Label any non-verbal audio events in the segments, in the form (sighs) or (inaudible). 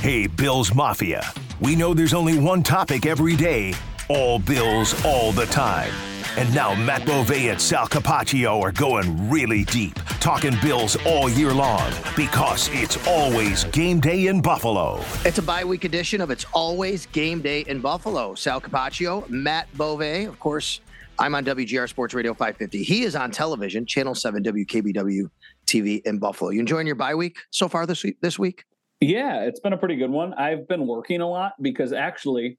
Hey, Bills Mafia. We know there's only one topic every day all Bills, all the time. And now Matt Bove and Sal Capaccio are going really deep, talking Bills all year long because it's always game day in Buffalo. It's a bye week edition of It's Always Game Day in Buffalo. Sal Capaccio, Matt Bove, of course. I'm on WGR Sports Radio 550. He is on television, Channel 7 WKBW TV in Buffalo. You enjoying your bye week so far this week? This week? Yeah, it's been a pretty good one. I've been working a lot because actually,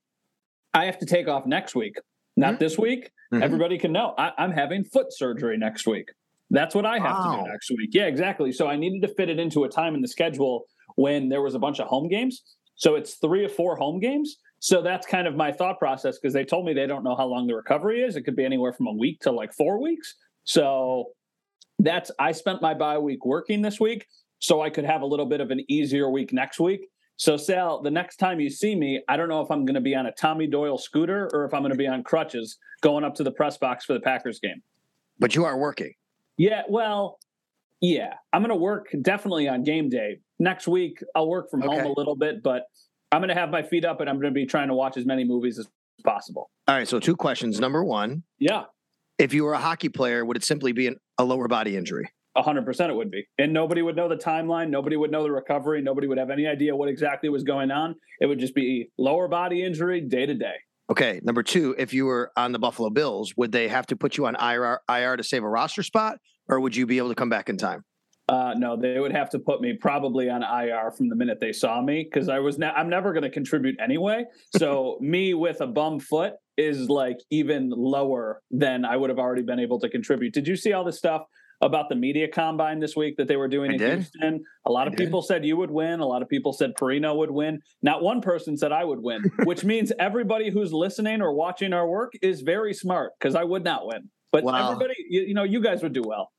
I have to take off next week, not mm-hmm. this week. Mm-hmm. Everybody can know I, am having foot surgery next week. That's what I have wow. to do next week. Yeah, exactly. So I needed to fit it into a time in the schedule when there was a bunch of home games. So it's three or four home games. So that's kind of my thought process because they told me they don't know how long the recovery is. It could be anywhere from a week to like four weeks. So that's I spent my bye week working this week so I could have a little bit of an easier week next week. So, Sal, the next time you see me, I don't know if I'm going to be on a Tommy Doyle scooter or if I'm going to be on crutches going up to the press box for the Packers game. But you are working. Yeah, well, yeah, I'm going to work definitely on game day. Next week, I'll work from okay. home a little bit, but I'm going to have my feet up and I'm going to be trying to watch as many movies as possible. All right, so two questions. Number one, yeah. If you were a hockey player, would it simply be an, a lower body injury? Hundred percent it would be. And nobody would know the timeline. Nobody would know the recovery. Nobody would have any idea what exactly was going on. It would just be lower body injury day to day. Okay. Number two, if you were on the Buffalo Bills, would they have to put you on IR, IR to save a roster spot, or would you be able to come back in time? Uh, no, they would have to put me probably on IR from the minute they saw me because I was. Ne- I'm never going to contribute anyway. So (laughs) me with a bum foot is like even lower than I would have already been able to contribute. Did you see all this stuff about the media combine this week that they were doing I in did. Houston. A lot of I people said you would win. A lot of people said Perino would win. Not one person said I would win, (laughs) which means everybody who's listening or watching our work is very smart because I would not win. But everybody, you, you, know, you guys would do well.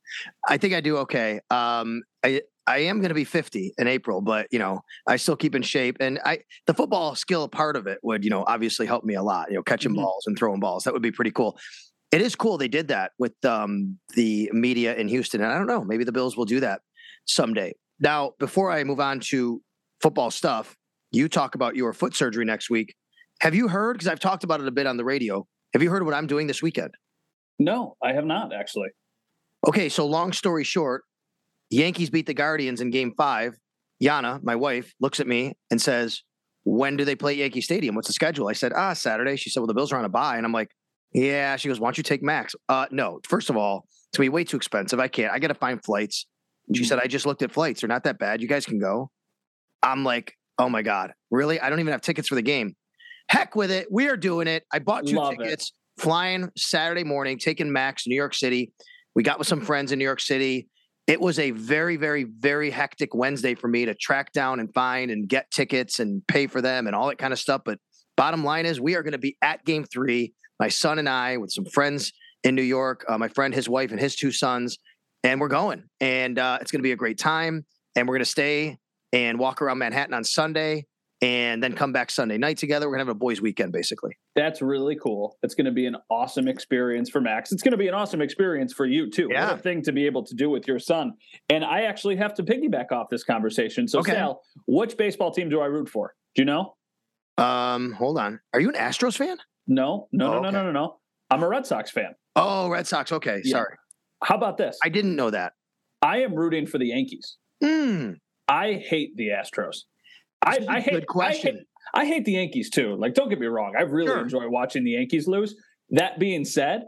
I think I do okay. Um, I I am going to be 50 in April, but you know, I still keep in shape, and I the football skill part of it would you know obviously help me a lot. You know, catching mm-hmm. balls and throwing balls that would be pretty cool it is cool they did that with um, the media in Houston, and I don't know, maybe the Bills will do that someday. Now, before I move on to football stuff, you talk about your foot surgery next week. Have you heard? Because I've talked about it a bit on the radio. Have you heard what I'm doing this weekend? No, I have not actually. Okay, so long story short, Yankees beat the Guardians in Game Five. Yana, my wife, looks at me and says, "When do they play Yankee Stadium? What's the schedule?" I said, "Ah, Saturday." She said, "Well, the Bills are on a bye," and I'm like, yeah. She goes, why don't you take Max? Uh, no. First of all, it's gonna be way too expensive. I can't. I got to find flights. She said, mm-hmm. I just looked at flights. They're not that bad. You guys can go. I'm like, oh my God, really? I don't even have tickets for the game. Heck with it. We are doing it. I bought two Love tickets, it. flying Saturday morning, taking Max to New York City. We got with some friends in New York City. It was a very, very, very hectic Wednesday for me to track down and find and get tickets and pay for them and all that kind of stuff. But bottom line is, we are going to be at game three my son and I with some friends in New York, uh, my friend, his wife, and his two sons, and we're going. And uh, it's going to be a great time. And we're going to stay and walk around Manhattan on Sunday and then come back Sunday night together. We're gonna have a boys' weekend basically. That's really cool. It's going to be an awesome experience for Max. It's going to be an awesome experience for you too. Yeah. What a thing to be able to do with your son. And I actually have to piggyback off this conversation. So, Okay. Sal, which baseball team do I root for? Do you know? Um, hold on. Are you an Astros fan? No, no, Oh, no, no, okay. no, no, no. I'm a Red Sox fan. Oh, Red Sox. Okay, Yeah. sorry. How about this? I didn't know that. I am rooting for the Yankees. Hmm. I hate the Astros. I, This is a I hate. good question. I hate, I hate the Yankees too. Like, don't get me wrong. I really Sure. enjoy watching the Yankees lose. That being said,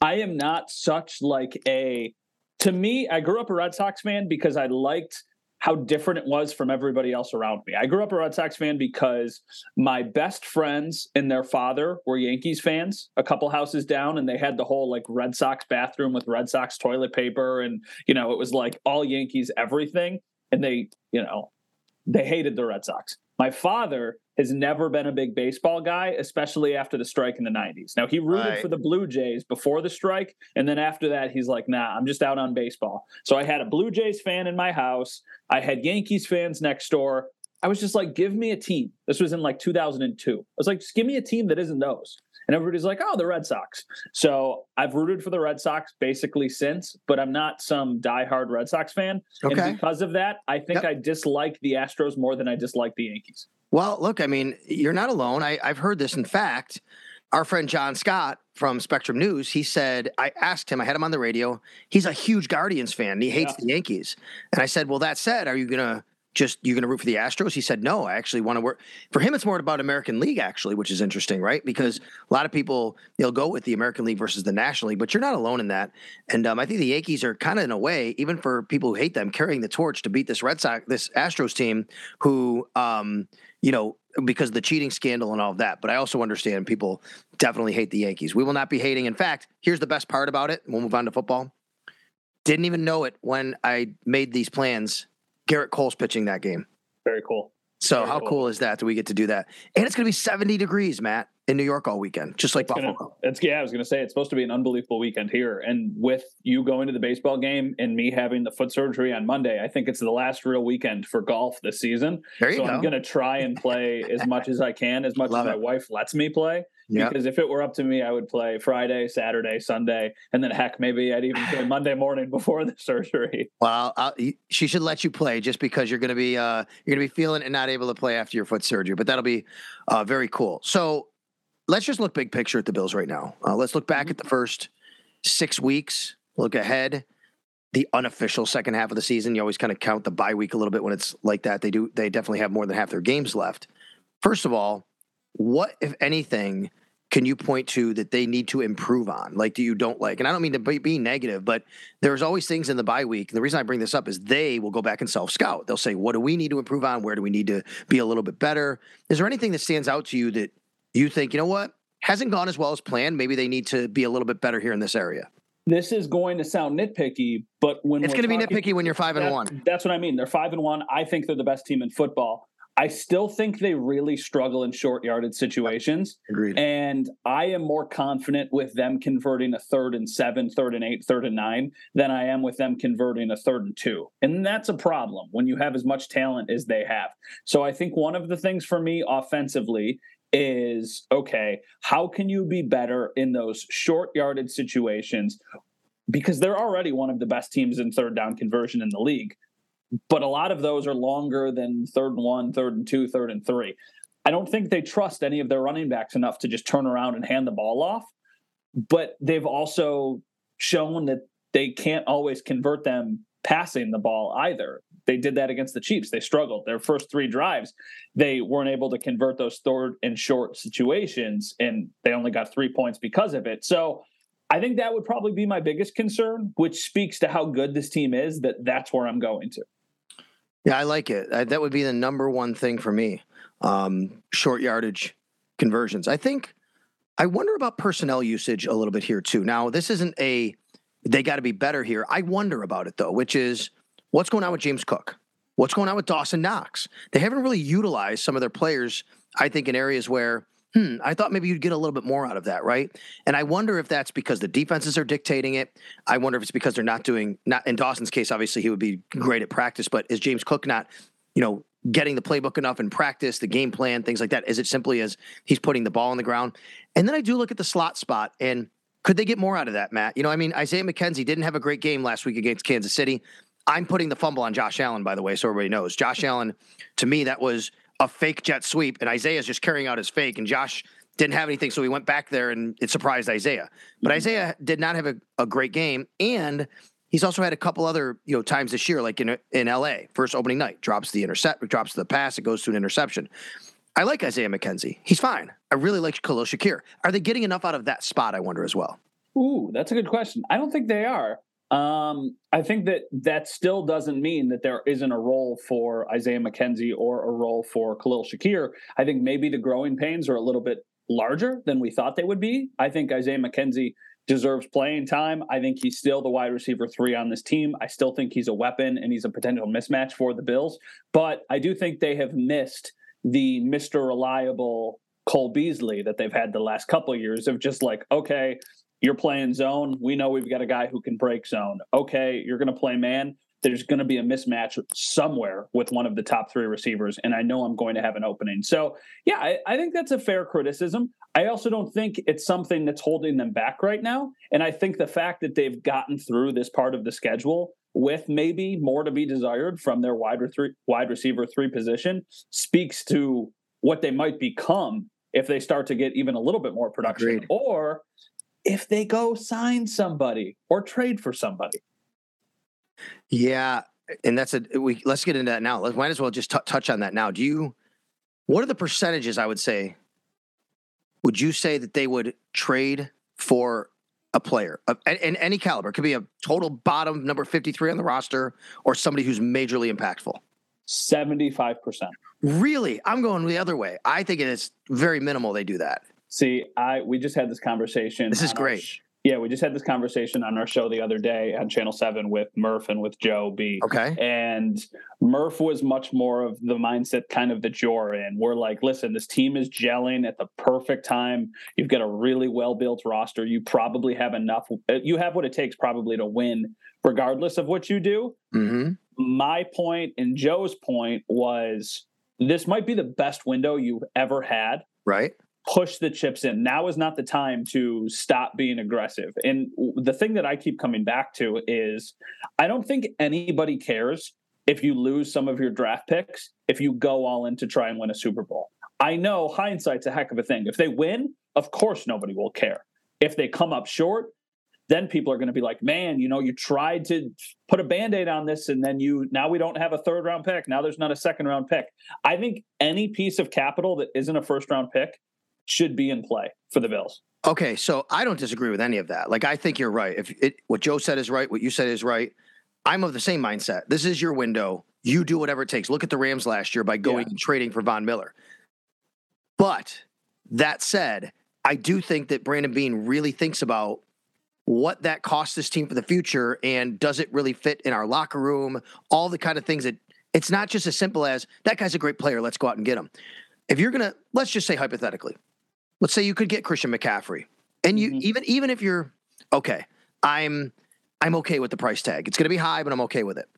I am not such like a. To me, I grew up a Red Sox fan because I liked how different it was from everybody else around me. I grew up a Red Sox fan because my best friends and their father were Yankees fans, a couple houses down, and they had the whole like Red Sox bathroom with Red Sox toilet paper. And, you know, it was like all Yankees everything. And they, you know, they hated the Red Sox. My father has never been a big baseball guy, especially after the strike in the 90s. Now, he rooted Right. for the Blue Jays before the strike. And then after that, he's like, nah, I'm just out on baseball. So I had a Blue Jays fan in my house. I had Yankees fans next door. I was just like, give me a team. This was in like 2002. I was like, just give me a team that isn't those. And everybody's like, oh, the Red Sox. So I've rooted for the Red Sox basically since, but I'm not some diehard Red Sox fan. Okay. And because of that, I think Yep. I dislike the Astros more than I dislike the Yankees. Well, look, I mean, you're not alone. I, I've heard this. In fact, our friend John Scott from Spectrum News, he said, I asked him, I had him on the radio. He's a huge Guardians fan. He hates Yeah. the Yankees. And I said, Well, that said, are you going to just, you're going to root for the Astros? He said, No, I actually want to work. For him, it's more about American League, actually, which is interesting, right? Because a lot of people, they'll go with the American League versus the National League, but you're not alone in that. And um, I think the Yankees are kind of, in a way, even for people who hate them, carrying the torch to beat this Red Sox, this Astros team who, um, you know, because of the cheating scandal and all of that. But I also understand people definitely hate the Yankees. We will not be hating. In fact, here's the best part about it. We'll move on to football. Didn't even know it when I made these plans. Gerrit Cole's pitching that game. Very cool. So Very how cool. cool is that that we get to do that? And it's going to be 70 degrees, Matt, in New York all weekend, just like It's gonna- Buffalo. it's yeah, I was gonna say it's supposed to be an unbelievable weekend here. And with you going to the baseball game and me having the foot surgery on Monday, I think it's the last real weekend for golf this season. There you so go. I'm gonna try and play as much as I can, as much Love as my it. wife lets me play. Yeah. Because if it were up to me, I would play Friday, Saturday, Sunday, and then heck, maybe I'd even play (sighs) Monday morning before the (laughs) surgery. Well, I'll, she should let you play just because you're going to be uh, you're going to be feeling and not able to play after your foot surgery. But that'll be uh, very cool. So let's just look big picture at the Bills right now. Uh, let's look back at the first six weeks. Look ahead. The unofficial second half of the season. You always kind of count the bye week a little bit when it's like that. They do. They definitely have more than half their games left. First of all, what if anything? Can you point to that they need to improve on? Like, do you don't like? And I don't mean to be, be negative, but there's always things in the bye week. And the reason I bring this up is they will go back and self scout. They'll say, what do we need to improve on? Where do we need to be a little bit better? Is there anything that stands out to you that you think, you know what, hasn't gone as well as planned? Maybe they need to be a little bit better here in this area. This is going to sound nitpicky, but when It's going to be nitpicky when you're five and That- one. That's what I mean. They're five and one. I think they're the best team in football. I still think they really struggle in short yarded situations. Agreed. And I am more confident with them converting a third and seven, third and eight, third and nine than I am with them converting a third and two. And that's a problem when you have as much talent as they have. So I think one of the things for me offensively is okay, how can you be better in those short yarded situations? Because they're already one of the best teams in third down conversion in the league. But a lot of those are longer than third and one, third and two, third and three. I don't think they trust any of their running backs enough to just turn around and hand the ball off. But they've also shown that they can't always convert them passing the ball either. They did that against the Chiefs. They struggled. Their first three drives, they weren't able to convert those third and short situations, and they only got three points because of it. So I think that would probably be my biggest concern, which speaks to how good this team is. That that's where I'm going to. Yeah, I like it. I, that would be the number one thing for me. Um, short yardage conversions. I think. I wonder about personnel usage a little bit here too. Now, this isn't a they got to be better here. I wonder about it though, which is what's going on with James Cook? What's going on with Dawson Knox? They haven't really utilized some of their players, I think, in areas where, hmm, I thought maybe you'd get a little bit more out of that, right? And I wonder if that's because the defenses are dictating it. I wonder if it's because they're not doing, not in Dawson's case, obviously he would be great at practice, but is James Cook not, you know, getting the playbook enough in practice, the game plan, things like that? Is it simply as he's putting the ball on the ground? And then I do look at the slot spot and could they get more out of that, Matt? You know, I mean, Isaiah McKenzie didn't have a great game last week against Kansas City. I'm putting the fumble on Josh Allen, by the way, so everybody knows. Josh Allen, to me, that was a fake jet sweep, and Isaiah's just carrying out his fake, and Josh didn't have anything, so he went back there and it surprised Isaiah. But mm-hmm. Isaiah did not have a, a great game, and he's also had a couple other you know times this year, like in in LA, first opening night, drops the intercept, drops the pass, it goes to an interception. I like Isaiah McKenzie. He's fine. I really like Khalil Shakir. Are they getting enough out of that spot? I wonder as well. Ooh, that's a good question. I don't think they are. Um, I think that that still doesn't mean that there isn't a role for Isaiah McKenzie or a role for Khalil Shakir. I think maybe the growing pains are a little bit larger than we thought they would be. I think Isaiah McKenzie deserves playing time. I think he's still the wide receiver three on this team. I still think he's a weapon and he's a potential mismatch for the Bills. But I do think they have missed the Mr. Reliable Cole Beasley that they've had the last couple of years of just like, okay, you're playing zone. We know we've got a guy who can break zone. Okay, you're going to play man there's going to be a mismatch somewhere with one of the top three receivers, and I know I'm going to have an opening. So, yeah, I, I, think that's a fair criticism. I also don't think it's something that's holding them back right now. And I think the fact that they've gotten through this part of the schedule with maybe more to be desired from their wide, re- wide receiver three position speaks to what they might become if they start to get even a little bit more production Agreed. or if they go sign somebody or trade for somebody. Yeah, and that's a we. Let's get into that now. Let's might as well just t- touch on that now. Do you? What are the percentages? I would say. Would you say that they would trade for a player of in any caliber? It could be a total bottom number fifty three on the roster, or somebody who's majorly impactful. Seventy five percent. Really, I'm going the other way. I think it is very minimal. They do that. See, I we just had this conversation. This is great. Yeah, we just had this conversation on our show the other day on Channel 7 with Murph and with Joe B. Okay. And Murph was much more of the mindset kind of that you're in. We're like, listen, this team is gelling at the perfect time. You've got a really well built roster. You probably have enough. You have what it takes probably to win, regardless of what you do. Mm-hmm. My point and Joe's point was this might be the best window you've ever had. Right push the chips in. Now is not the time to stop being aggressive. And the thing that I keep coming back to is I don't think anybody cares if you lose some of your draft picks if you go all in to try and win a Super Bowl. I know hindsight's a heck of a thing. If they win, of course nobody will care. If they come up short, then people are going to be like, man, you know, you tried to put a band aid on this and then you now we don't have a third round pick. Now there's not a second round pick. I think any piece of capital that isn't a first round pick should be in play for the Bills. Okay, so I don't disagree with any of that. Like I think you're right. If it, what Joe said is right, what you said is right. I'm of the same mindset. This is your window. You do whatever it takes. Look at the Rams last year by going yeah. and trading for Von Miller. But that said, I do think that Brandon Beane really thinks about what that costs this team for the future and does it really fit in our locker room? All the kind of things that it's not just as simple as that guy's a great player. Let's go out and get him. If you're going to, let's just say hypothetically, let's say you could get Christian McCaffrey, and you mm-hmm. even even if you're okay, I'm I'm okay with the price tag. It's going to be high, but I'm okay with it.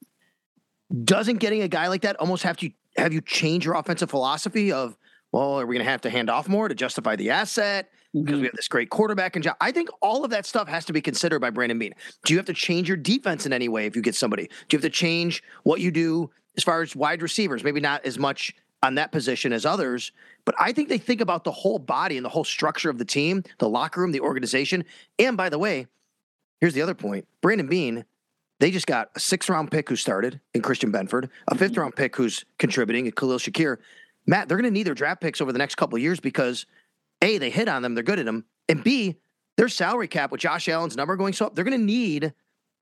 Doesn't getting a guy like that almost have to have you change your offensive philosophy of well, are we going to have to hand off more to justify the asset? Because mm-hmm. we have this great quarterback and job. I think all of that stuff has to be considered by Brandon Beane. Do you have to change your defense in any way if you get somebody? Do you have to change what you do as far as wide receivers? Maybe not as much on that position as others. But I think they think about the whole body and the whole structure of the team, the locker room, the organization. And by the way, here's the other point Brandon Beane, they just got a sixth round pick who started in Christian Benford, a fifth mm-hmm. round pick who's contributing, Khalil Shakir. Matt, they're going to need their draft picks over the next couple of years because A, they hit on them, they're good at them. And B, their salary cap with Josh Allen's number going so up, they're going to need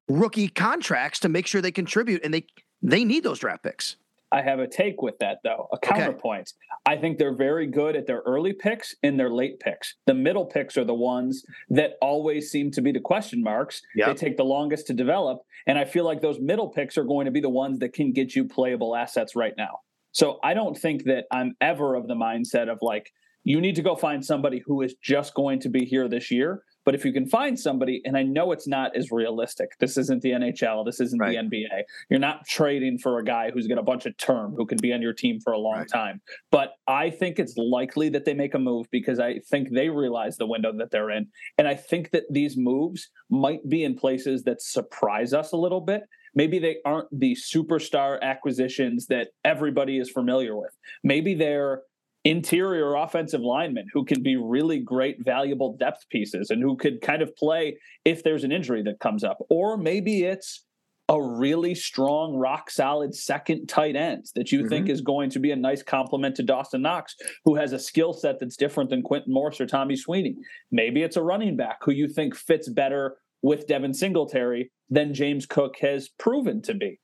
rookie contracts to make sure they contribute and they they need those draft picks. I have a take with that though, a counterpoint. Okay. I think they're very good at their early picks and their late picks. The middle picks are the ones that always seem to be the question marks. Yep. They take the longest to develop. And I feel like those middle picks are going to be the ones that can get you playable assets right now. So I don't think that I'm ever of the mindset of like, you need to go find somebody who is just going to be here this year. But if you can find somebody, and I know it's not as realistic, this isn't the NHL, this isn't right. the NBA. You're not trading for a guy who's got a bunch of term who can be on your team for a long right. time. But I think it's likely that they make a move because I think they realize the window that they're in. And I think that these moves might be in places that surprise us a little bit maybe they aren't the superstar acquisitions that everybody is familiar with. Maybe they're interior offensive linemen who can be really great, valuable depth pieces and who could kind of play if there's an injury that comes up. Or maybe it's a really strong, rock solid second tight end that you mm-hmm. think is going to be a nice complement to Dawson Knox, who has a skill set that's different than Quintin Morris or Tommy Sweeney. Maybe it's a running back who you think fits better with Devin Singletary than James Cook has proven to be.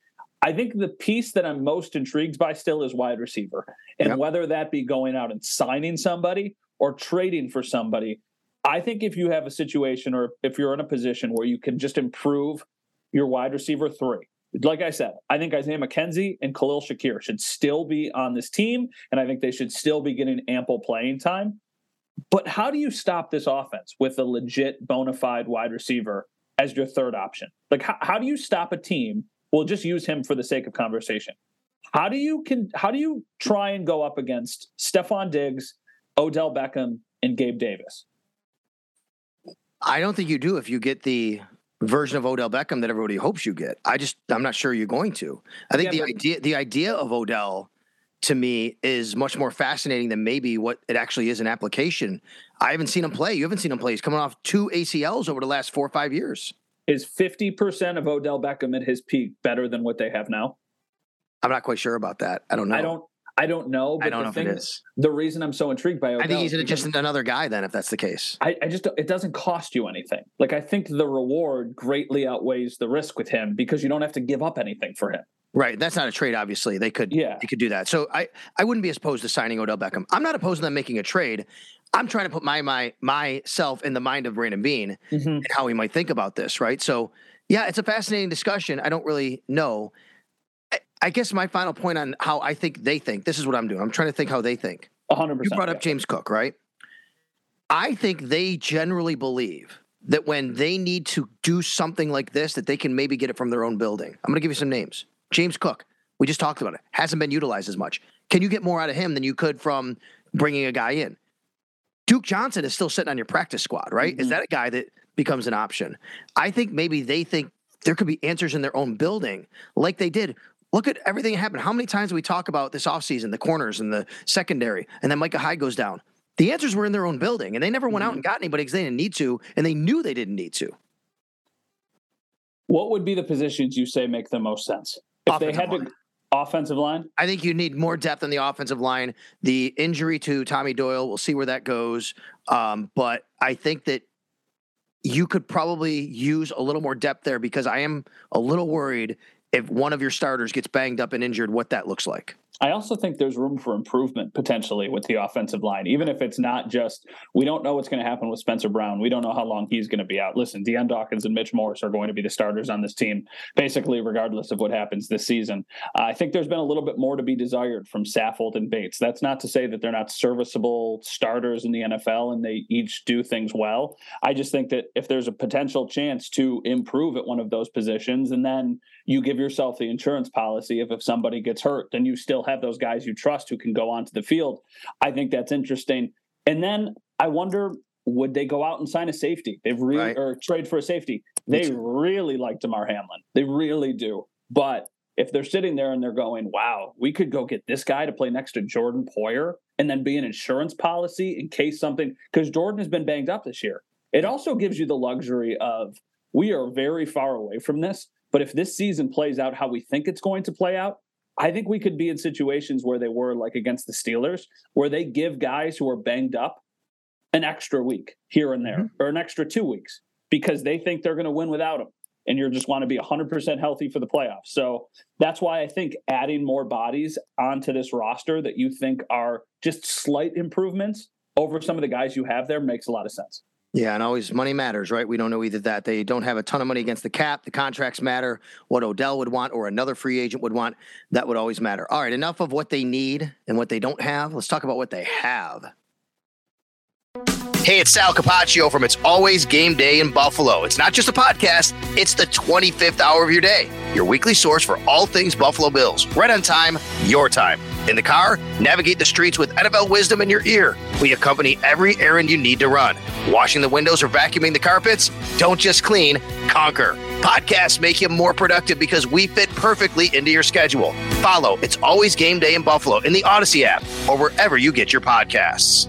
I think the piece that I'm most intrigued by still is wide receiver. And yep. whether that be going out and signing somebody or trading for somebody, I think if you have a situation or if you're in a position where you can just improve your wide receiver three, like I said, I think Isaiah McKenzie and Khalil Shakir should still be on this team, and I think they should still be getting ample playing time. But how do you stop this offense with a legit bona fide wide receiver as your third option? Like, how, how do you stop a team we'll just use him for the sake of conversation. How do you can how do you try and go up against Stefon Diggs, Odell Beckham, and Gabe Davis? I don't think you do if you get the version of Odell Beckham that everybody hopes you get. I just I'm not sure you're going to. I think yeah, the idea the idea of Odell to me is much more fascinating than maybe what it actually is in application. I haven't seen him play. You haven't seen him play. He's coming off two ACLs over the last four or five years. Is 50% of Odell Beckham at his peak better than what they have now? I'm not quite sure about that. I don't know. I don't I don't know. But I don't know thing, if it is. The reason I'm so intrigued by Odell, I think he's just another guy. Then, if that's the case, I, I, just it doesn't cost you anything. Like I think the reward greatly outweighs the risk with him because you don't have to give up anything for him. Right. That's not a trade. Obviously, they could. Yeah. They could do that. So I I wouldn't be opposed to signing Odell Beckham. I'm not opposed to them making a trade. I'm trying to put my my myself in the mind of Brandon Beane mm-hmm. and how he might think about this. Right. So yeah, it's a fascinating discussion. I don't really know. I, I, guess my final point on how I think they think. This is what I'm doing. I'm trying to think how they think. 100. You brought up James Cook, right? I think they generally believe that when they need to do something like this, that they can maybe get it from their own building. I'm going to give you some names. James Cook. We just talked about it. Hasn't been utilized as much. Can you get more out of him than you could from bringing a guy in? Duke Johnson is still sitting on your practice squad, right? Mm-hmm. Is that a guy that becomes an option. I think maybe they think there could be answers in their own building, like they did. Look at everything that happened. How many times we talk about this offseason, the corners and the secondary, and then Micah Hyde goes down. The answers were in their own building, and they never went mm-hmm. out and got anybody because they didn't need to, and they knew they didn't need to. What would be the positions you say make the most sense? If offensive they had line. to offensive line? I think you need more depth on the offensive line. The injury to Tommy Doyle, we'll see where that goes. Um, but I think that you could probably use a little more depth there because I am a little worried if one of your starters gets banged up and injured, what that looks like. I also think there's room for improvement potentially with the offensive line, even if it's not just we don't know what's going to happen with Spencer Brown. We don't know how long he's going to be out. Listen, Dion Dawkins and Mitch Morse are going to be the starters on this team, basically, regardless of what happens this season. Uh, I think there's been a little bit more to be desired from Saffold and Bates. That's not to say that they're not serviceable starters in the NFL and they each do things well. I just think that if there's a potential chance to improve at one of those positions, and then you give yourself the insurance policy if if somebody gets hurt, then you still have those guys you trust who can go onto the field. I think that's interesting. And then I wonder would they go out and sign a safety? They've really right. or trade for a safety. They really like Damar Hamlin. They really do. But if they're sitting there and they're going, wow, we could go get this guy to play next to Jordan Poyer and then be an insurance policy in case something, because Jordan has been banged up this year. It also gives you the luxury of we are very far away from this. But if this season plays out how we think it's going to play out, I think we could be in situations where they were like against the Steelers, where they give guys who are banged up an extra week here and there, mm-hmm. or an extra two weeks because they think they're going to win without them. And you just want to be 100% healthy for the playoffs. So that's why I think adding more bodies onto this roster that you think are just slight improvements over some of the guys you have there makes a lot of sense. Yeah, and always money matters, right? We don't know either that they don't have a ton of money against the cap. The contracts matter. What Odell would want or another free agent would want, that would always matter. All right, enough of what they need and what they don't have. Let's talk about what they have. Hey, it's Sal Capaccio from It's Always Game Day in Buffalo. It's not just a podcast, it's the 25th hour of your day. Your weekly source for all things Buffalo Bills. Right on time, your time. In the car, navigate the streets with NFL wisdom in your ear. We accompany every errand you need to run. Washing the windows or vacuuming the carpets? Don't just clean, conquer. Podcasts make you more productive because we fit perfectly into your schedule. Follow It's Always Game Day in Buffalo in the Audacy app or wherever you get your podcasts.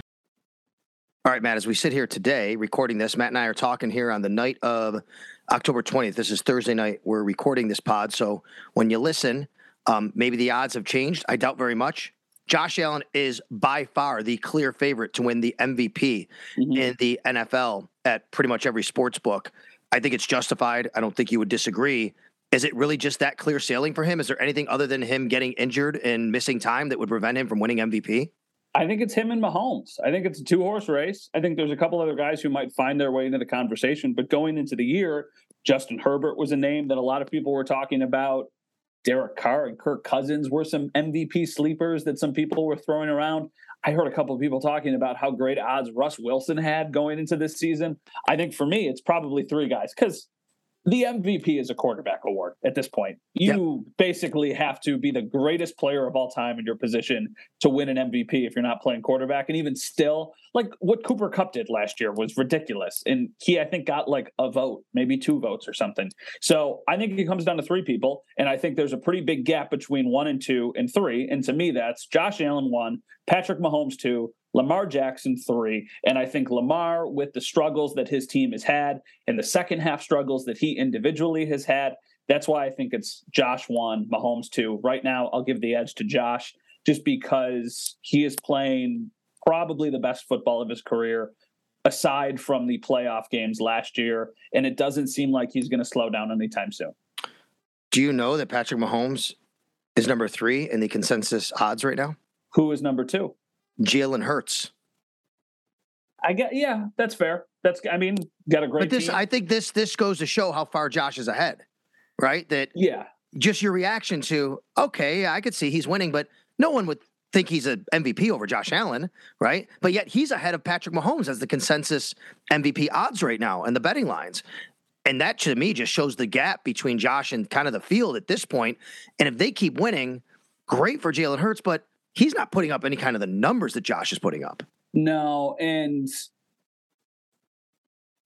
All right, Matt, as we sit here today recording this, Matt and I are talking here on the night of October 20th. This is Thursday night. We're recording this pod. So when you listen, um, maybe the odds have changed. I doubt very much. Josh Allen is by far the clear favorite to win the MVP mm-hmm. in the NFL at pretty much every sports book. I think it's justified. I don't think you would disagree. Is it really just that clear sailing for him? Is there anything other than him getting injured and missing time that would prevent him from winning MVP? I think it's him and Mahomes. I think it's a two horse race. I think there's a couple other guys who might find their way into the conversation. But going into the year, Justin Herbert was a name that a lot of people were talking about. Derek Carr and Kirk Cousins were some MVP sleepers that some people were throwing around. I heard a couple of people talking about how great odds Russ Wilson had going into this season. I think for me, it's probably three guys because the MVP is a quarterback award at this point. You yep. basically have to be the greatest player of all time in your position to win an MVP if you're not playing quarterback. And even still, like what Cooper Kupp did last year was ridiculous. And he, I think, got like a vote, maybe two votes or something. So I think it comes down to three people. And I think there's a pretty big gap between one and two and three. And to me, that's Josh Allen one, Patrick Mahomes two, Lamar Jackson three. And I think Lamar, with the struggles that his team has had and the second half struggles that he individually has had, that's why I think it's Josh one, Mahomes two. Right now, I'll give the edge to Josh just because he is playing probably the best football of his career aside from the playoff games last year. And it doesn't seem like he's going to slow down anytime soon. Do you know that Patrick Mahomes is number three in the consensus odds right now? Who is number two? Jalen Hurts. I get yeah, that's fair. That's I mean, got a great. But this, team. I think this this goes to show how far Josh is ahead, right? That yeah, just your reaction to okay, I could see he's winning, but no one would think he's an MVP over Josh Allen, right? But yet he's ahead of Patrick Mahomes as the consensus MVP odds right now and the betting lines. And that to me just shows the gap between Josh and kind of the field at this point. And if they keep winning, great for Jalen Hurts, but he's not putting up any kind of the numbers that Josh is putting up. No, and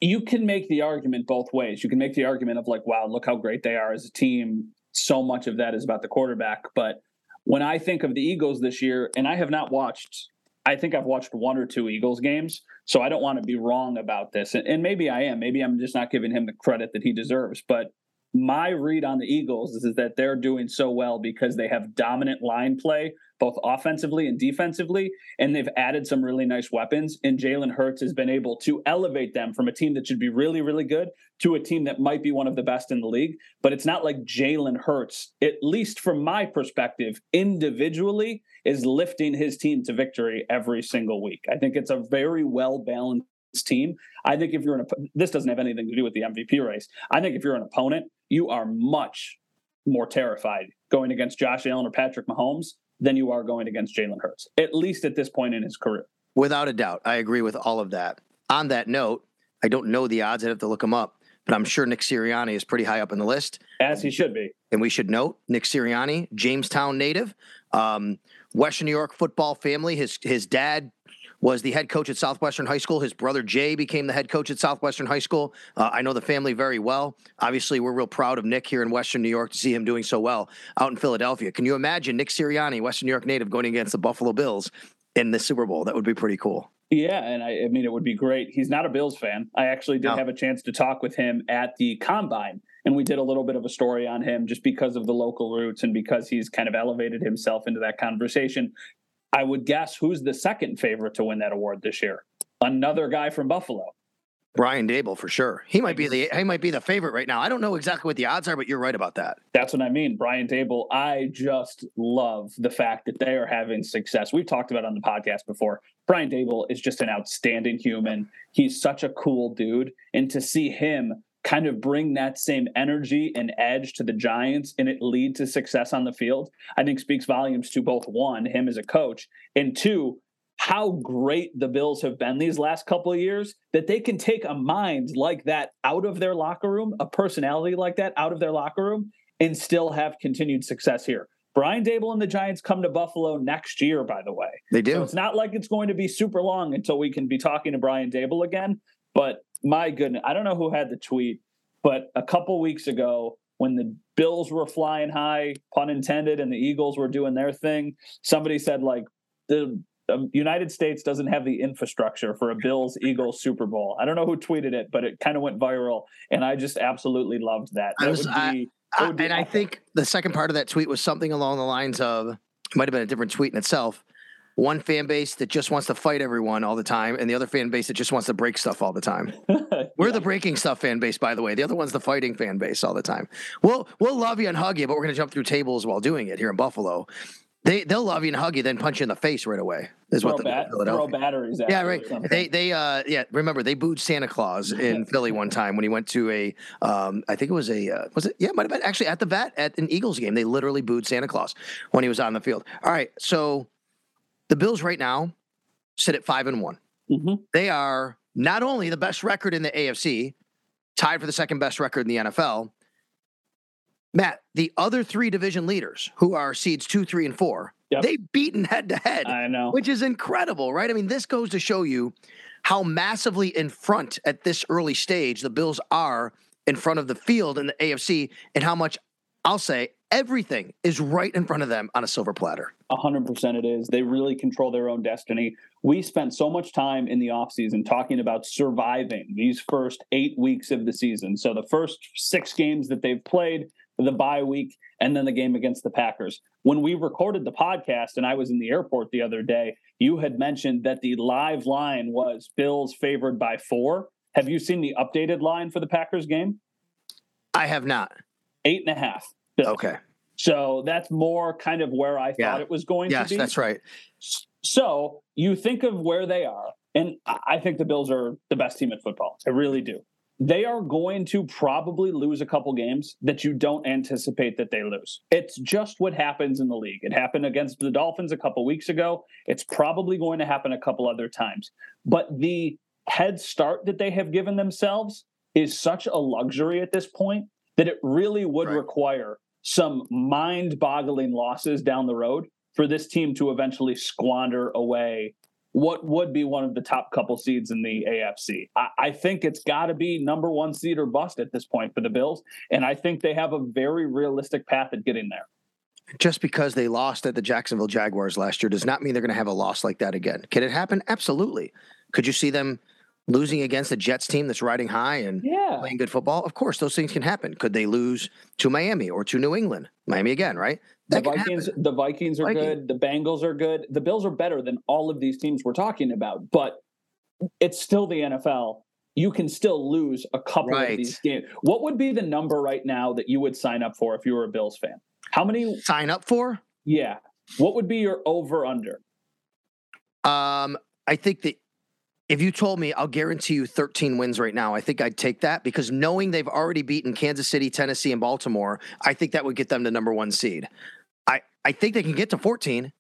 you can make the argument both ways. You can make the argument of like, wow, look how great they are as a team. So much of that is about the quarterback. But when I think of the Eagles this year, and I have not watched, I think I've watched one or two Eagles games. So I don't want to be wrong about this. And, and maybe I am. Maybe I'm just not giving him the credit that he deserves. But my read on the Eagles is, is that they're doing so well because they have dominant line play both offensively and defensively, and they've added some really nice weapons. And Jalen Hurts has been able to elevate them from a team that should be really, really good to a team that might be one of the best in the league. But it's not like Jalen Hurts, at least from my perspective, individually, is lifting his team to victory every single week. I think it's a very well balanced team. I think if you're an this doesn't have anything to do with the MVP race. I think if you're an opponent, you are much more terrified going against Josh Allen or Patrick Mahomes than you are going against Jalen Hurts, at least at this point in his career. Without a doubt. I agree with all of that. On that note, I don't know the odds. I'd have to look them up, but I'm sure Nick Sirianni is pretty high up in the list. As he should be. And we should note Nick Sirianni, Jamestown native, um, Western New York football family. His his dad was the head coach at Southwestern High School. His brother Jay became the head coach at Southwestern High School. Uh, I know the family very well. Obviously, we're real proud of Nick here in Western New York to see him doing so well out in Philadelphia. Can you imagine Nick Sirianni, Western New York native, going against the Buffalo Bills in the Super Bowl? That would be pretty cool. Yeah, and I, I mean, it would be great. He's not a Bills fan. I actually did no. have a chance to talk with him at the combine, and we did a little bit of a story on him just because of the local roots and because he's kind of elevated himself into that conversation. I would guess who's the second favorite to win that award this year? Another guy from Buffalo. Brian Daboll for sure. He might be the he might be the favorite right now. I don't know exactly what the odds are, but you're right about that. That's what I mean. Brian Daboll, I just love the fact that they are having success. We've talked about on the podcast before. Brian Daboll is just an outstanding human. He's such a cool dude. And to see him kind of bring that same energy and edge to the Giants and it lead to success on the field, I think speaks volumes to both one, him as a coach, and two, how great the Bills have been these last couple of years that they can take a mind like that out of their locker room, a personality like that out of their locker room, and still have continued success here. Brian Daboll and the Giants come to Buffalo next year, by the way. They do. So it's not like it's going to be super long until we can be talking to Brian Daboll again. But my goodness, I don't know who had the tweet, but a couple weeks ago, when the Bills were flying high, pun intended, and the Eagles were doing their thing, somebody said like the the United States doesn't have the infrastructure for a Bills Eagles Super Bowl. I don't know who tweeted it, but it kind of went viral, and I just absolutely loved that. that I was, I, I, and I think the second part of that tweet was something along the lines of might have been a different tweet in itself. One fan base that just wants to fight everyone all the time, and the other fan base that just wants to break stuff all the time. (laughs) We're the breaking stuff fan base, by the way. The other one's the fighting fan base all the time. We'll we'll love you and hug you, but we're going to jump through tables while doing it here in Buffalo. They they'll love you and hug you, then punch you in the face right away. Is throw what the bat, throw batteries. yeah, right. They they uh yeah. Remember they booed Santa Claus in Philly one time when he went to a um I think it was a uh, was it yeah it might have been actually at the vet at an Eagles game. They literally booed Santa Claus when he was on the field. All right, so the Bills right now sit at five and one. Mm-hmm. They are not only the best record in the AFC, tied for the second best record in the NFL. Matt, the other three division leaders, who are seeds two, three, and four, Yep. they've beaten head to head, I know. which is incredible, right? I mean, this goes to show you how massively in front at this early stage the Bills are in front of the field in the AFC, and how much I'll say everything is right in front of them on a silver platter. A hundred percent it is. They really control their own destiny. We spent so much time in the offseason talking about surviving these first eight weeks of the season. So the first six games that they've played, the bye week, and then the game against the Packers. When we recorded the podcast and I was in the airport the other day, you had mentioned that the live line was Bills favored by four. Have you seen the updated line for the Packers game? I have not. Eight and a half. Bills. Okay. So that's more kind of where I thought Yeah. it was going Yes, to be. Yes, that's right. So you think of where they are, and I I think the Bills are the best team in football. I really do. They are going to probably lose a couple games that you don't anticipate that they lose. It's just what happens in the league. It happened against the Dolphins a couple weeks ago. It's probably going to happen a couple other times. But the head start that they have given themselves is such a luxury at this point that it really would Right. require some mind boggling losses down the road for this team to eventually squander away what would be one of the top couple seeds in the AFC. I, I think it's got to be number one seed or bust at this point for the Bills. And I think they have a very realistic path at getting there. Just because they lost at the Jacksonville Jaguars last year does not mean they're going to have a loss like that again. Can it happen? Absolutely. Could you see them losing against a Jets team that's riding high and Yeah. playing good football? Of course, those things can happen. Could they lose to Miami or to New England? Miami again, right? The That Vikings, the Vikings are good. The Bengals are good. The Bills are better than all of these teams we're talking about, but it's still the NFL. You can still lose a couple Right. of these games. What would be the number right now that you would sign up for if you were a Bills fan? How many? Sign up for? Yeah. What would be your over under? Um, I think that if you told me I'll guarantee you 13 wins right now, I think I'd take that because knowing they've already beaten Kansas City, Tennessee, and Baltimore, I think that would get them to number one seed. I, I think they can get to 14,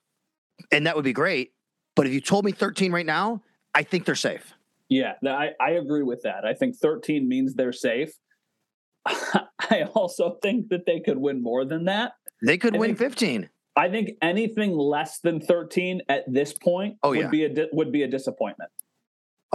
and that would be great. But if you told me 13 right now, I think they're safe. Yeah, I, I agree with that. I think 13 means they're safe. (laughs) I also think that they could win more than that. They could I win think- 15. I think anything less than 13 at this point Oh, would yeah. be a di- would be a disappointment.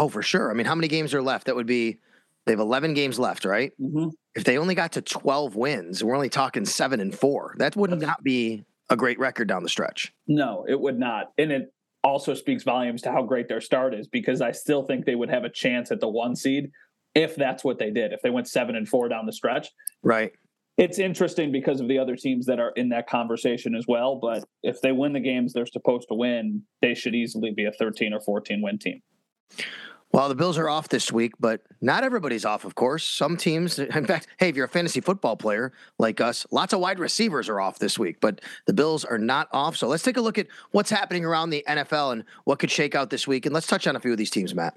Oh, for sure. I mean, how many games are left? That would be they have 11 games left, right? Mm-hmm. If they only got to 12 wins, we're only talking seven and four. That would not be a great record down the stretch. No, it would not. And it also speaks volumes to how great their start is because I still think they would have a chance at the one seed if that's what they did. If they went seven and four down the stretch, Right. it's interesting because of the other teams that are in that conversation as well. But if they win the games they're supposed to win, they should easily be a 13 or 14 win team. Well, the Bills are off this week, but not everybody's off, of course. Some teams, (laughs) in fact, hey, if you're a fantasy football player like us, lots of wide receivers are off this week, but the Bills are not off. So let's take a look at what's happening around the NFL and what could shake out this week. And let's touch on a few of these teams, Matt.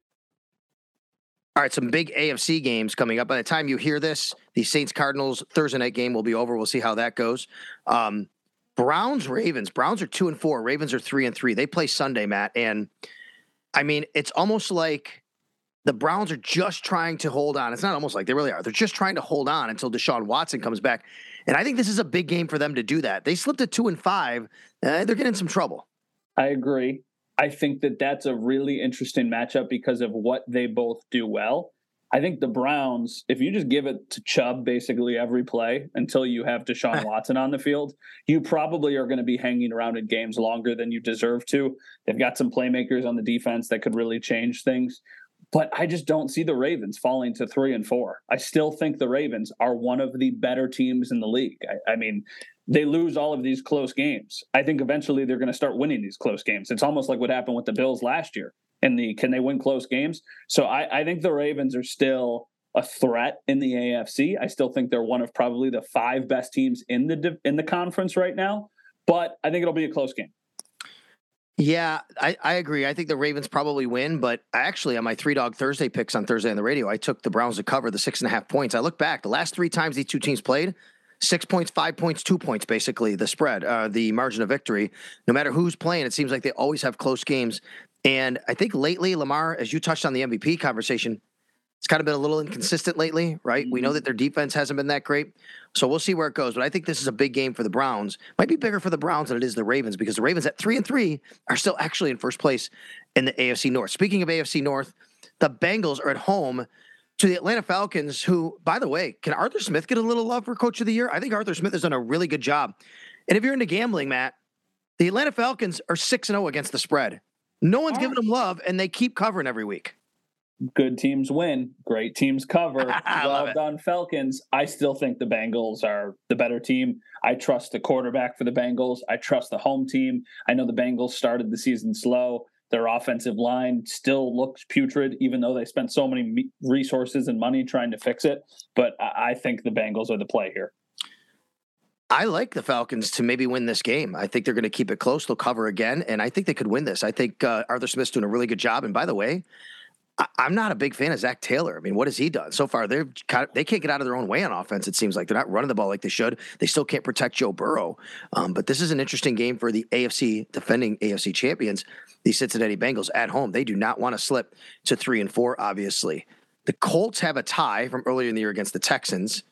All right, some big AFC games coming up. By the time you hear this, the Saints Cardinals Thursday night game will be over. We'll see how that goes. Um, Browns Ravens. Browns are two and four. Ravens are three and three. They play Sunday, Matt, and I mean it's almost like the Browns are just trying to hold on. It's not almost like they really are. They're just trying to hold on until Deshaun Watson comes back, and I think this is a big game for them to do that. They slipped at two and five. Uh, they're getting some trouble. I agree. I think that that's a really interesting matchup because of what they both do well. I think the Browns, if you just give it to Chubb basically every play until you have Deshaun (laughs) Watson on the field, you probably are going to be hanging around in games longer than you deserve to. They've got some playmakers on the defense that could really change things. But I just don't see the Ravens falling to three and four. I still think the Ravens are one of the better teams in the league. I, I mean, they lose all of these close games. I think eventually they're going to start winning these close games. It's almost like what happened with the Bills last year. And the can they win close games? So I, I think the Ravens are still a threat in the AFC. I still think they're one of probably the five best teams in the in the conference right now. But I think it'll be a close game. Yeah, I, I agree. I think the Ravens probably win, but actually on my three dog Thursday picks on Thursday on the radio, I took the Browns to cover the six and a half points. I look back, the last three times these two teams played, six points, five points, two points, basically the spread, uh, the margin of victory. No matter who's playing, it seems like they always have close games. And I think lately, Lamar, as you touched on the MVP conversation, it's kind of been a little inconsistent lately, right? We know mm-hmm. that their defense hasn't been that great. So we'll see where it goes. But I think this is a big game for the Browns. Might be bigger for the Browns than it is the Ravens because the Ravens at three and three are still actually in first place in the AFC North. Speaking of AFC North, the Bengals are at home to the Atlanta Falcons, who, by the way, can Arthur Smith get a little love for Coach of the Year? I think Arthur Smith has done a really good job. And if you're into gambling, Matt, the Atlanta Falcons are 6 0 against the spread. No one's giving them love, and they keep covering every week. Good teams win, great teams cover. (laughs) well done, Falcons. I still think the Bengals are the better team. I trust the quarterback for the Bengals. I trust the home team. I know the Bengals started the season slow. Their offensive line still looks putrid, even though they spent so many resources and money trying to fix it. But I think the Bengals are the play here. I like the Falcons to maybe win this game. I think they're going to keep it close. They'll cover again, and I think they could win this. I think uh, Arthur Smith's doing a really good job. And by the way, I, am not a big fan of Zac Taylor. I mean, what has he done so far? They're kind of, they can't get out of their own way on offense. It seems like they're not running the ball like they should. They still can't protect Joe Burrow. Um, but this is an interesting game for the AFC defending AFC champions, the Cincinnati Bengals at home. They do not want to slip to three and four. Obviously, the Colts have a tie from earlier in the year against the Texans.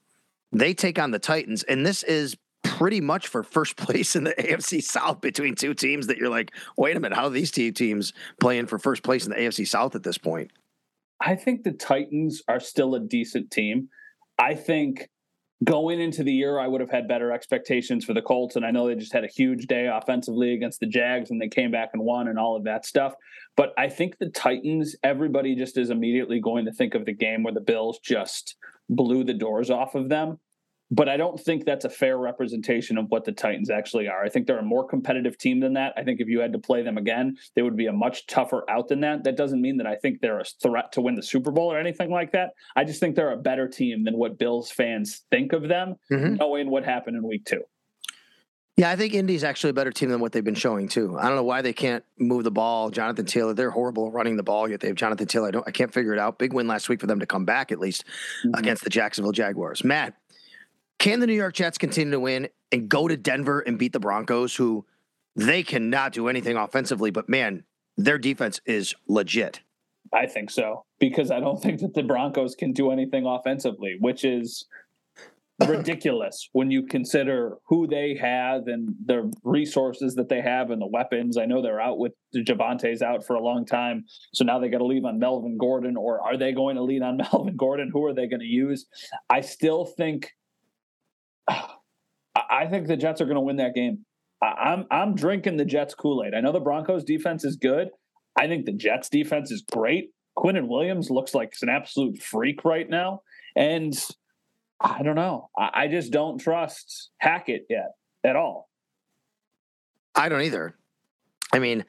They take on the Titans, and this is pretty much for first (laughs) place in the AFC South between two teams that you're like, wait a minute, how are these two teams playing for first place in the AFC South at this point? I think the Titans are still a decent team. I think going into the year, I would have had better expectations for the Colts. And I know they just had a huge day offensively against the Jags and they came back and won and all of that stuff. But I think the Titans, everybody just is immediately going to think of the game where the Bills just blew the doors off of them but I don't think that's a fair representation of what the Titans actually are. I think they're a more competitive team than that. I think if you had to play them again, they would be a much tougher out than that. That doesn't mean that I think they're a threat to win the Super Bowl or anything like that. I just think they're a better team than what Bills fans think of them, mm-hmm. knowing what happened in week two. Yeah, I think Indy's actually a better team than what they've been showing too. I don't know why they can't move the ball. Jonathan Taylor, they're horrible running the ball. Yet they have Jonathan Taylor. I don't. I can't figure it out. Big win last week for them to come back at least mm-hmm. against the Jacksonville Jaguars. Matt, can the New York Jets continue to win and go to Denver and beat the Broncos, who they cannot do anything offensively, but man, their defense is legit. I think so because I don't (laughs) think that the Broncos can do anything offensively, which is ridiculous when you consider who they have and the resources that they have and the weapons. I know they're out with Javonte's out for a long time, so now they got to leave on Melvin Gordon, or are they going to lean on (laughs) Melvin Gordon? Who are they going to use? I still think, I think the Jets are going to win that game. I'm I'm drinking the Jets Kool Aid. I know the Broncos defense is good. I think the Jets defense is great. Quinnen Williams looks like an absolute freak right now, and I don't know. I, I just don't trust Hackett yet at all. I don't either. I mean,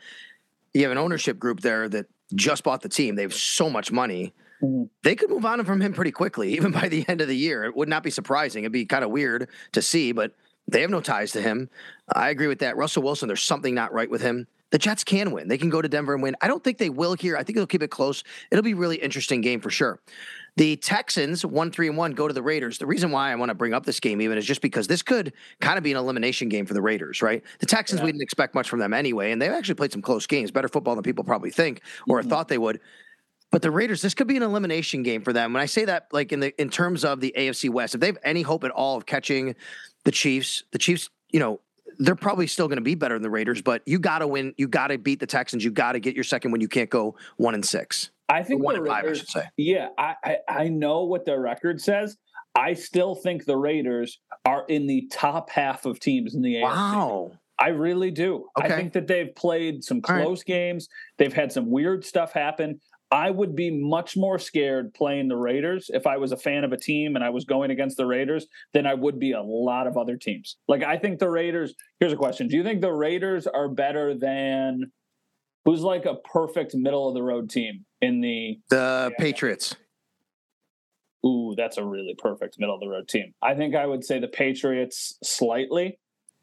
you have an ownership group there that just bought the team. They have so much money. Mm-hmm. They could move on from him pretty quickly, (laughs) even by the end of the year. It would not be surprising. It'd be kind of weird to see, but they have no ties to him. I agree with that. Russell Wilson, there's something not right with him. The Jets can win. They can go to Denver and win. I don't think they will here. I think they'll keep it close. It'll be a really interesting game for sure. The Texans, one three and one, go to the Raiders. The reason why I want to bring up this game even is just because this could kind of be an elimination game for the Raiders, right? The Texans, yeah. we didn't expect much from them anyway, and they've actually played some close games, better football than people probably think or mm-hmm. thought they would. But the Raiders, this could be an elimination game for them. When I say that, like in the in terms of the AFC West, if they have any hope at all of catching the Chiefs, the Chiefs, you know, they're probably still going to be better than the Raiders, but you got to win. You got to beat the Texans. You got to get your second when you can't go one and six. I think one and five, I should say. Yeah, I, I, I know what their record says. I still think the Raiders are in the top half of teams in the AFC. Wow. I really do. Okay. I think that they've played some close right. games. They've had some weird stuff happen. I would be much more scared playing the Raiders if I was a fan of a team and I was going against the Raiders than I would be a lot of other teams. Like I think the Raiders. Here's a question: Do you think the Raiders are better than who's like a perfect middle of the road team in the the yeah. Patriots? Ooh, that's a really perfect middle of the road team. I think I would say the Patriots slightly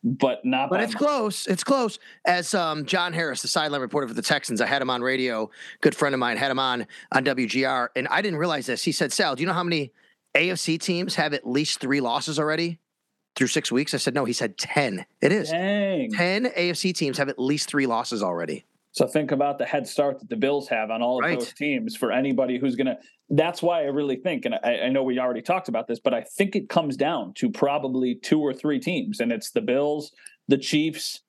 but not. But it's much. close. It's close. As um, John Harris, the sideline reporter for the Texans, I had him on radio. Good friend of mine had him on on WGR, and I didn't realize this. He said, "Sal, do you know how many AFC teams have at least three losses already through six weeks?" I said, "No." He said, 10. It is Dang. ten AFC teams have at least three losses already. So think about the head start that the Bills have on all of right. those teams for anybody who's going to. That's why I really think, and I, I, know we already talked about this, but I think it comes down to probably two or three teams, and it's the Bills, the Chiefs,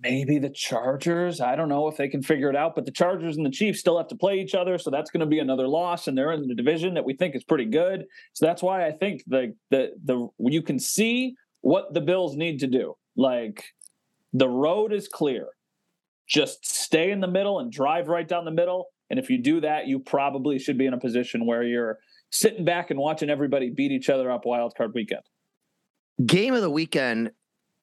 maybe the Chargers. I don't know if they can figure it out, but the Chargers and the Chiefs still have to play each other, so that's going to be another loss, and they're in the division that we think is pretty good. So that's why I think the the the you can see what the Bills need to do. Like the road is clear just stay in the middle and drive right down the middle. And if you do that, you probably should be in a position where you're sitting back and watching everybody beat each other up wild card weekend. Game of the weekend,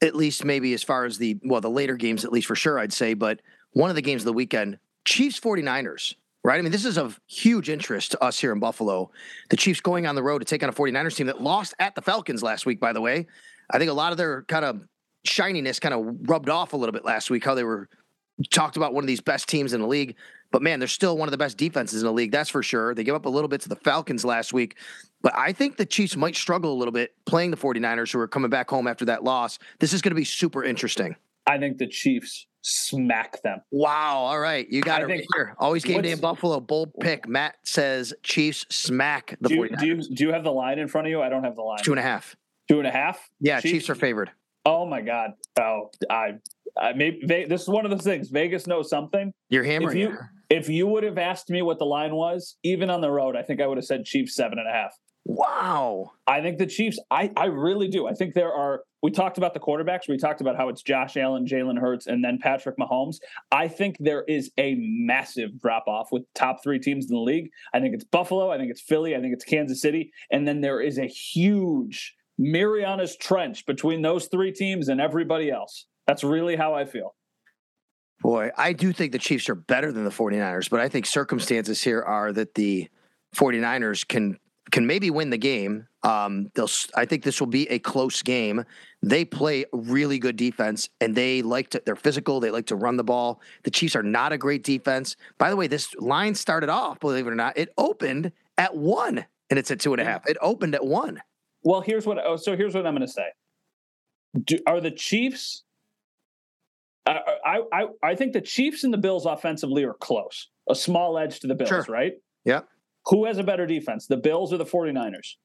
at least maybe as far as the well, the later games, at least for sure, I'd say, but one of the games of the weekend, Chiefs 49ers, right? I mean, this is of huge interest to us here in Buffalo. The Chiefs going on the road to take on a 49ers team that lost at the Falcons last week, by the way. I think a lot of their kind of shininess kind of rubbed off a little bit last week, how they were talked about one of these best teams in the league, but man, they're still one of the best defenses in the league. That's for sure. They gave up a little bit to the Falcons last week, but I think the Chiefs might struggle a little bit playing the 49ers who are coming back home after that loss. This is going to be super interesting. I think the Chiefs smack them. Wow. All right. You got I it right here. Always game day in Buffalo. Bold pick. Matt says Chiefs smack the do you, 49ers. Do you, do you have the line in front of you? I don't have the line. Two and a half. Two and a half? Yeah. Chiefs, Chiefs are favored. Oh my God. Oh, I I maybe this is one of those things. Vegas knows something. You're hammering. If you, if you would have asked me what the line was, even on the road, I think I would have said Chiefs seven and a half. Wow. I think the Chiefs. I I really do. I think there are. We talked about the quarterbacks. We talked about how it's Josh Allen, Jalen Hurts, and then Patrick Mahomes. I think there is a massive drop off with top three teams in the league. I think it's Buffalo. I think it's Philly. I think it's Kansas City. And then there is a huge Mariana's Trench between those three teams and everybody else. That's really how I feel. Boy, I do think the Chiefs are better than the 49ers, but I think circumstances here are that the 49ers can can maybe win the game. Um, they'll. I think this will be a close game. They play really good defense, and they like to. They're physical. They like to run the ball. The Chiefs are not a great defense. By the way, this line started off, believe it or not, it opened at one, and it's at two and a half. It opened at one. Well, here's what. Oh, so here's what I'm going to say. Do, are the Chiefs I, I I think the Chiefs and the Bills offensively are close. a small edge to the Bills, Sure. right? Yeah. Who has a better defense, the Bills or the 49ers?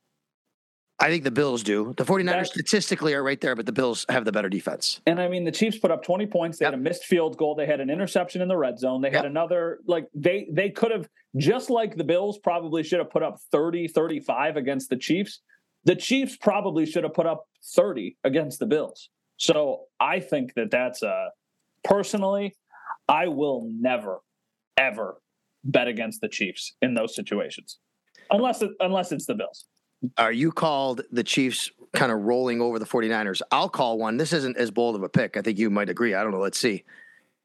I think the Bills do. The 49ers That- statistically are right there, but the Bills have the better defense. And I mean, the Chiefs put up 20 points. They Yep. had a missed field goal. They had an interception in the red zone. They had another, like, they they could have, just like the Bills probably should have put up 30, 35 against the Chiefs. The Chiefs probably should have put up 30 against the Bills. So I think that that's a, personally, I will never, ever bet against the Chiefs in those situations. Unless it, unless it's the Bills. Are you called the Chiefs kind of rolling over the 49ers? I'll call one. This isn't as bold of a pick. I think you might agree. I don't know. Let's see.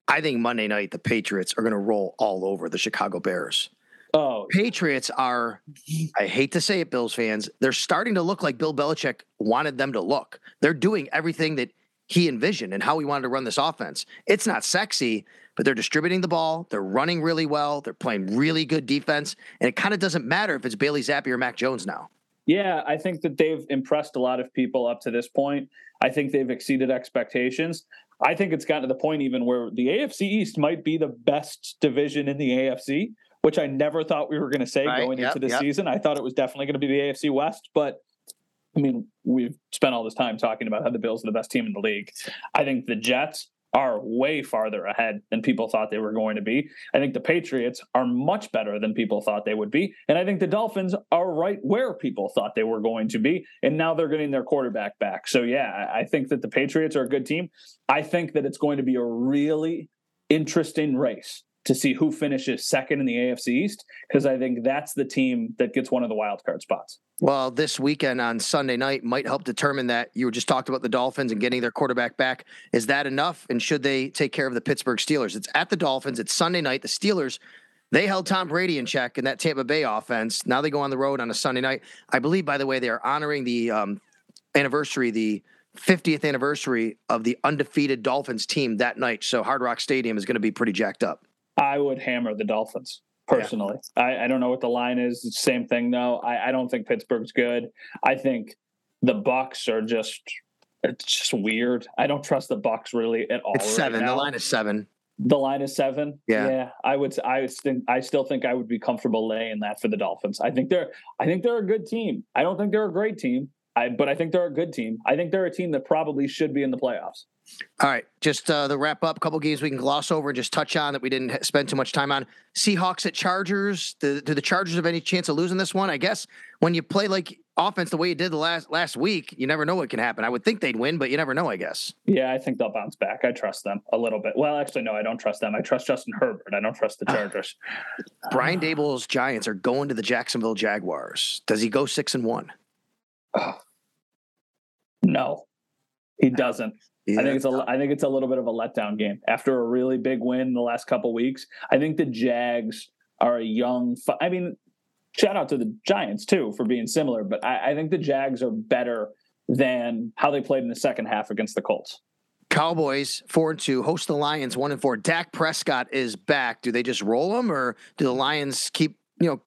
I think Monday night the Patriots are going to roll all over the Chicago Bears. Oh, Patriots are, I hate to say it, Bills fans, they're starting to look like Bill Belichick wanted them to look. They're doing everything that he envisioned and how he wanted to run this offense. It's not sexy, but they're distributing the ball. They're running really well. They're playing really good defense. And it kind of doesn't matter if it's Bailey Zappe or Mac Jones now. Yeah, I think that they've impressed a lot of people up to this point. I think they've exceeded expectations. I think it's gotten to the point even where the AFC East might be the best division in the AFC, which I never thought we were going to say Right, going yep, into the yep. season. I thought it was definitely going to be the AFC West, but I mean, we've spent all this time talking about how the Bills are the best team in the league. I think the Jets are way farther ahead than people thought they were going to be. I think the Patriots are much better than people thought they would be. And I think the Dolphins are right where people thought they were going to be. And now they're getting their quarterback back. So, yeah, I- think that the Patriots are a good team. I think that it's going to be a really interesting race to see who finishes second in the AFC East, because I think that's the team that gets one of the wild card spots. Well, this weekend on Sunday night might help determine that. You just talked about the Dolphins and getting their quarterback back. Is that enough? And should they take care of the Pittsburgh Steelers? It's at the Dolphins. It's Sunday night. The Steelers, they held Tom Brady in check in that Tampa Bay offense. Now they go on the road on a Sunday night. I believe, by the way, they are honoring the um, anniversary, the 50th anniversary of the undefeated Dolphins team that night. So Hard Rock Stadium is going to be pretty jacked up. I would hammer the Dolphins personally. I, I don't know what the line is. Same thing though. I, I don't think Pittsburgh's good. I think the Bucks are just it's just weird. I don't trust the Bucks really at all. It's right seven. the line is seven. The line is seven. Yeah. yeah. I would. I would think. I still think I would be comfortable laying that for the Dolphins. I think they're. I think they're a good team. I don't think they're a great team. I, but I think they're a good team. I think they're a team that probably should be in the playoffs. All right, just uh, the wrap up. A couple games we can gloss over and just touch on that we didn't spend too much time on. Seahawks at Chargers. The, do the Chargers have any chance of losing this one? I guess when you play like offense the way you did the last last week, you never know what can happen. I would think they'd win, but you never know. I guess. Yeah, I think they'll bounce back. I trust them a little bit. Well, actually, no, I don't trust them. I trust Justin Herbert. I don't trust the (sighs) Chargers. Brian Daboll's Giants are going to the Jacksonville Jaguars. Does he go six and one? (sighs) No, he doesn't. I think it's a. I think it's a little bit of a letdown game after a really big win in the last couple weeks. I think the Jags are a young. I mean, shout out to the Giants too for being similar, but I, I think the Jags are better than how they played in the second half against the Colts. Cowboys four and two host the Lions one and four. Dak Prescott is back. Do they just roll him, or do the Lions keep you know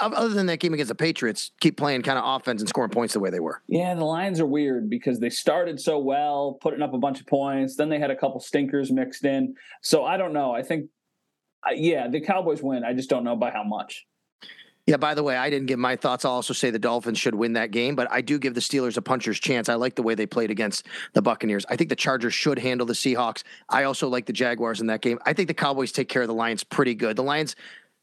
other than that game against the Patriots keep playing kind of offense and scoring points the way they were? Yeah, the Lions are weird because they started so well, putting up a bunch of points. Then they had a couple stinkers mixed in. So I don't know. I think, yeah, the Cowboys win. I just don't know by how much. Yeah, by the way, I didn't give my thoughts. I'll also say the Dolphins should win that game, but I do give the Steelers a puncher's chance. I like the way they played against the Buccaneers. I think the Chargers should handle the Seahawks. I also like the Jaguars in that game. I think the Cowboys take care of the Lions pretty good. The Lions,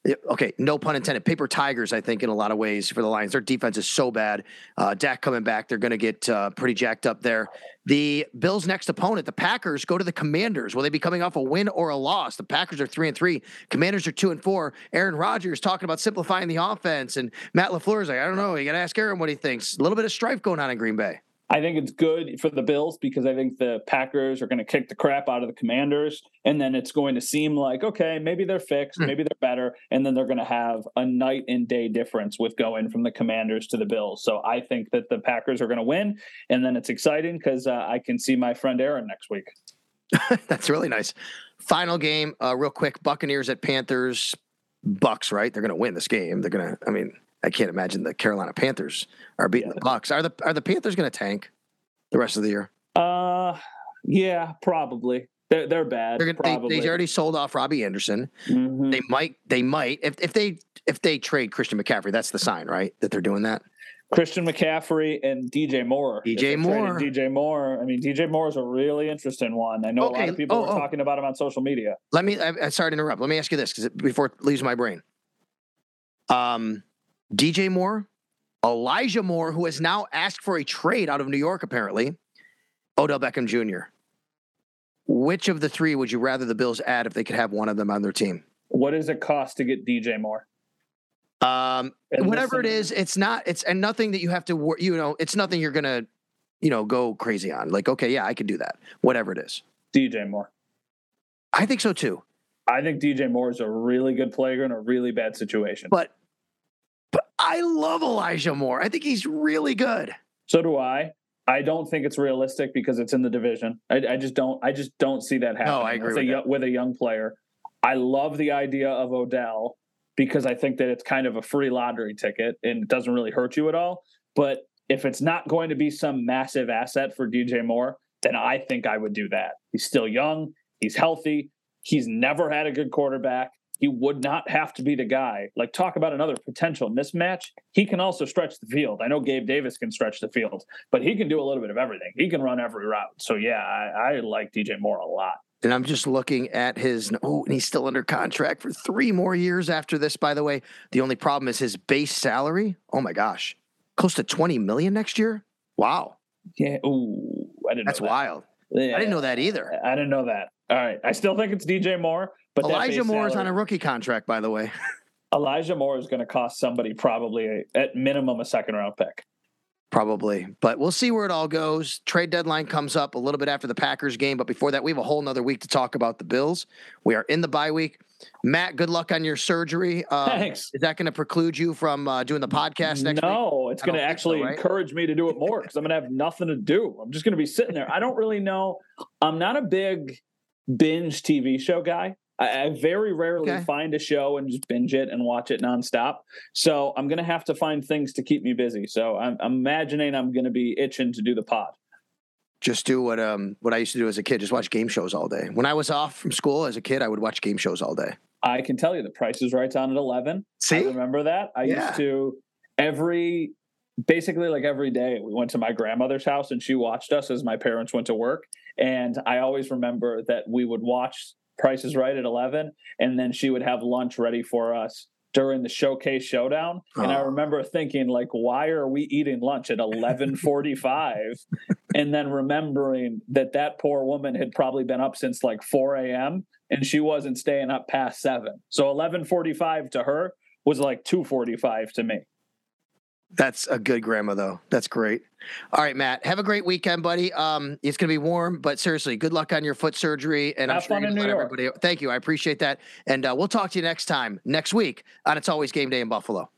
okay, no pun intended, paper tigers, I think, in a lot of ways for the Lions. Their defense is so bad. Uh, Dak coming back, they're going to get uh, pretty jacked up there. The Bills' next opponent, the Packers, go to the Commanders. Will they be coming off a win or a loss? The Packers are three and three. Commanders are two and four. Aaron Rodgers talking about simplifying the offense, and Matt LaFleur is like, I don't know. You got to ask Aaron what he thinks. A little bit of strife going on in Green Bay. I think it's good for the Bills because I think the Packers are going to kick the crap out of the Commanders, and then it's going to seem like okay, maybe they're fixed, Hmm. maybe they're better, and then they're going to have a night and day difference with going from the Commanders to the Bills. So I think that the Packers are going to win, and then it's exciting because uh, I can see my friend Aaron next week. (laughs) That's really nice. Final game, uh, real quick. Buccaneers at Panthers. Bucks, right? They're going to win this game. They're going to. I mean, I can't imagine the Carolina Panthers are beating the Bucks. Are the Are the Panthers going to tank the rest of the year? Uh, yeah, probably. They're they're bad. They're gonna, probably. they, they already sold off Robby Anderson. Mhm. They might. They might. If if they if they trade Christian McCaffrey, that's the sign, right? That they're doing that. Christian McCaffrey and DJ Moore. DJ Moore. DJ Moore. I mean, DJ Moore is a really interesting one. I know a lot of people oh, are oh. talking about him on social media. Let me. I, I sorry to interrupt. Let me ask you this because before it leaves my brain. Um, DJ Moore, Elijah Moore, who has now asked for a trade out of New York, apparently. Odell Beckham Jr. Which of the three would you rather the Bills add if they could have one of them on their team? What does it cost to get DJ Moore? Um, And whatever it is, it's not. It's and nothing that you have to. You know, it's nothing you're gonna, you know, go crazy on. Like, okay, yeah, I could do that. Whatever it is, DJ Moore. I think so too. I think DJ Moore is a really good player in a really bad situation. But, but I love Elijah Moore. I think he's really good. So do I. I don't think it's realistic because it's in the division. I, I just don't. I just don't see that happening. I agree with, with a, with a young player. I love the idea of Odell because I think that it's kind of a free lottery ticket and it doesn't really hurt you at all. But if it's not going to be some massive asset for DJ Moore, then I think I would do that. He's still young. He's healthy. He's never had a good quarterback. He would not have to be the guy. Like, talk about another potential mismatch. He can also stretch the field. I know Gabe Davis can stretch the field, but he can do a little bit of everything. He can run every route. So, yeah, I, I like DJ Moore a lot. And I'm just looking at his. Oh, and he's still under contract for three more years after this. By the way, the only problem is his base salary. Oh my gosh, close to 20 million next year. Wow, Yeah. Ooh, I didn't that's know that. wild. Yeah, I didn't know that either. I didn't know that. All right. I still think it's DJ Moore, but Elijah base Moore is on a rookie contract, by the way. (laughs) Elijah Moore is going to cost somebody probably a, at minimum a second round pick. Probably, but we'll see where it all goes. Trade deadline comes up a little bit after the Packers game, but before that, we have a whole nother week to talk about the Bills. We are in the bye week. Matt, good luck on your surgery. Um, Thanks. Is that going to preclude you from uh, doing the podcast next week? no, it's going to don't so, actually right? encourage me to do it more because I'm going to have nothing to do. I'm just going to be sitting there. I don't really know. I'm not a big binge TV show guy. I, I very rarely Okay. find a show and just binge it and watch it nonstop. So I'm going to have to find things to keep me busy. So I'm, I'm imagining I'm going to be itching to do the pod. Just do what um what I used to do as a kid. Just watch game shows all day. When I was off from school as a kid, I would watch game shows all day. I can tell you the price is right on at 11. I See, remember that. I Yeah. used to every basically like every day we went to my grandmother's house and she watched us as my parents went to work. And I always remember that we would watch Price is Right at 11 and then she would have lunch ready for us during the showcase showdown. And I Oh. remember thinking like, why are we eating lunch at 1145? (laughs) and then remembering that that poor woman had probably been up since like 4 a.m. and she wasn't staying up past seven. So 1145 to her was like 245 to me. that's a good grandma though. That's great. All right, Matt. Have a great weekend, buddy. Um, it's gonna be warm, but seriously, good luck on your foot surgery. And I'm Have sure fun you're in gonna New let York. everybody. Thank you. I appreciate that. And uh, we'll talk to you next time next week on It's Always Game Day in Buffalo.